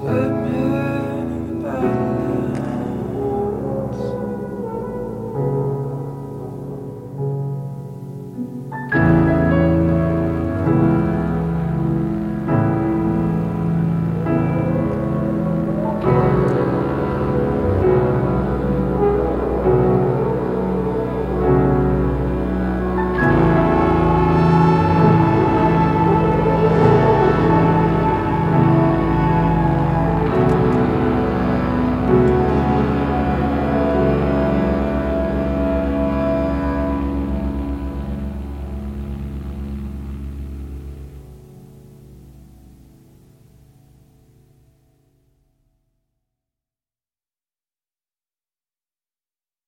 oven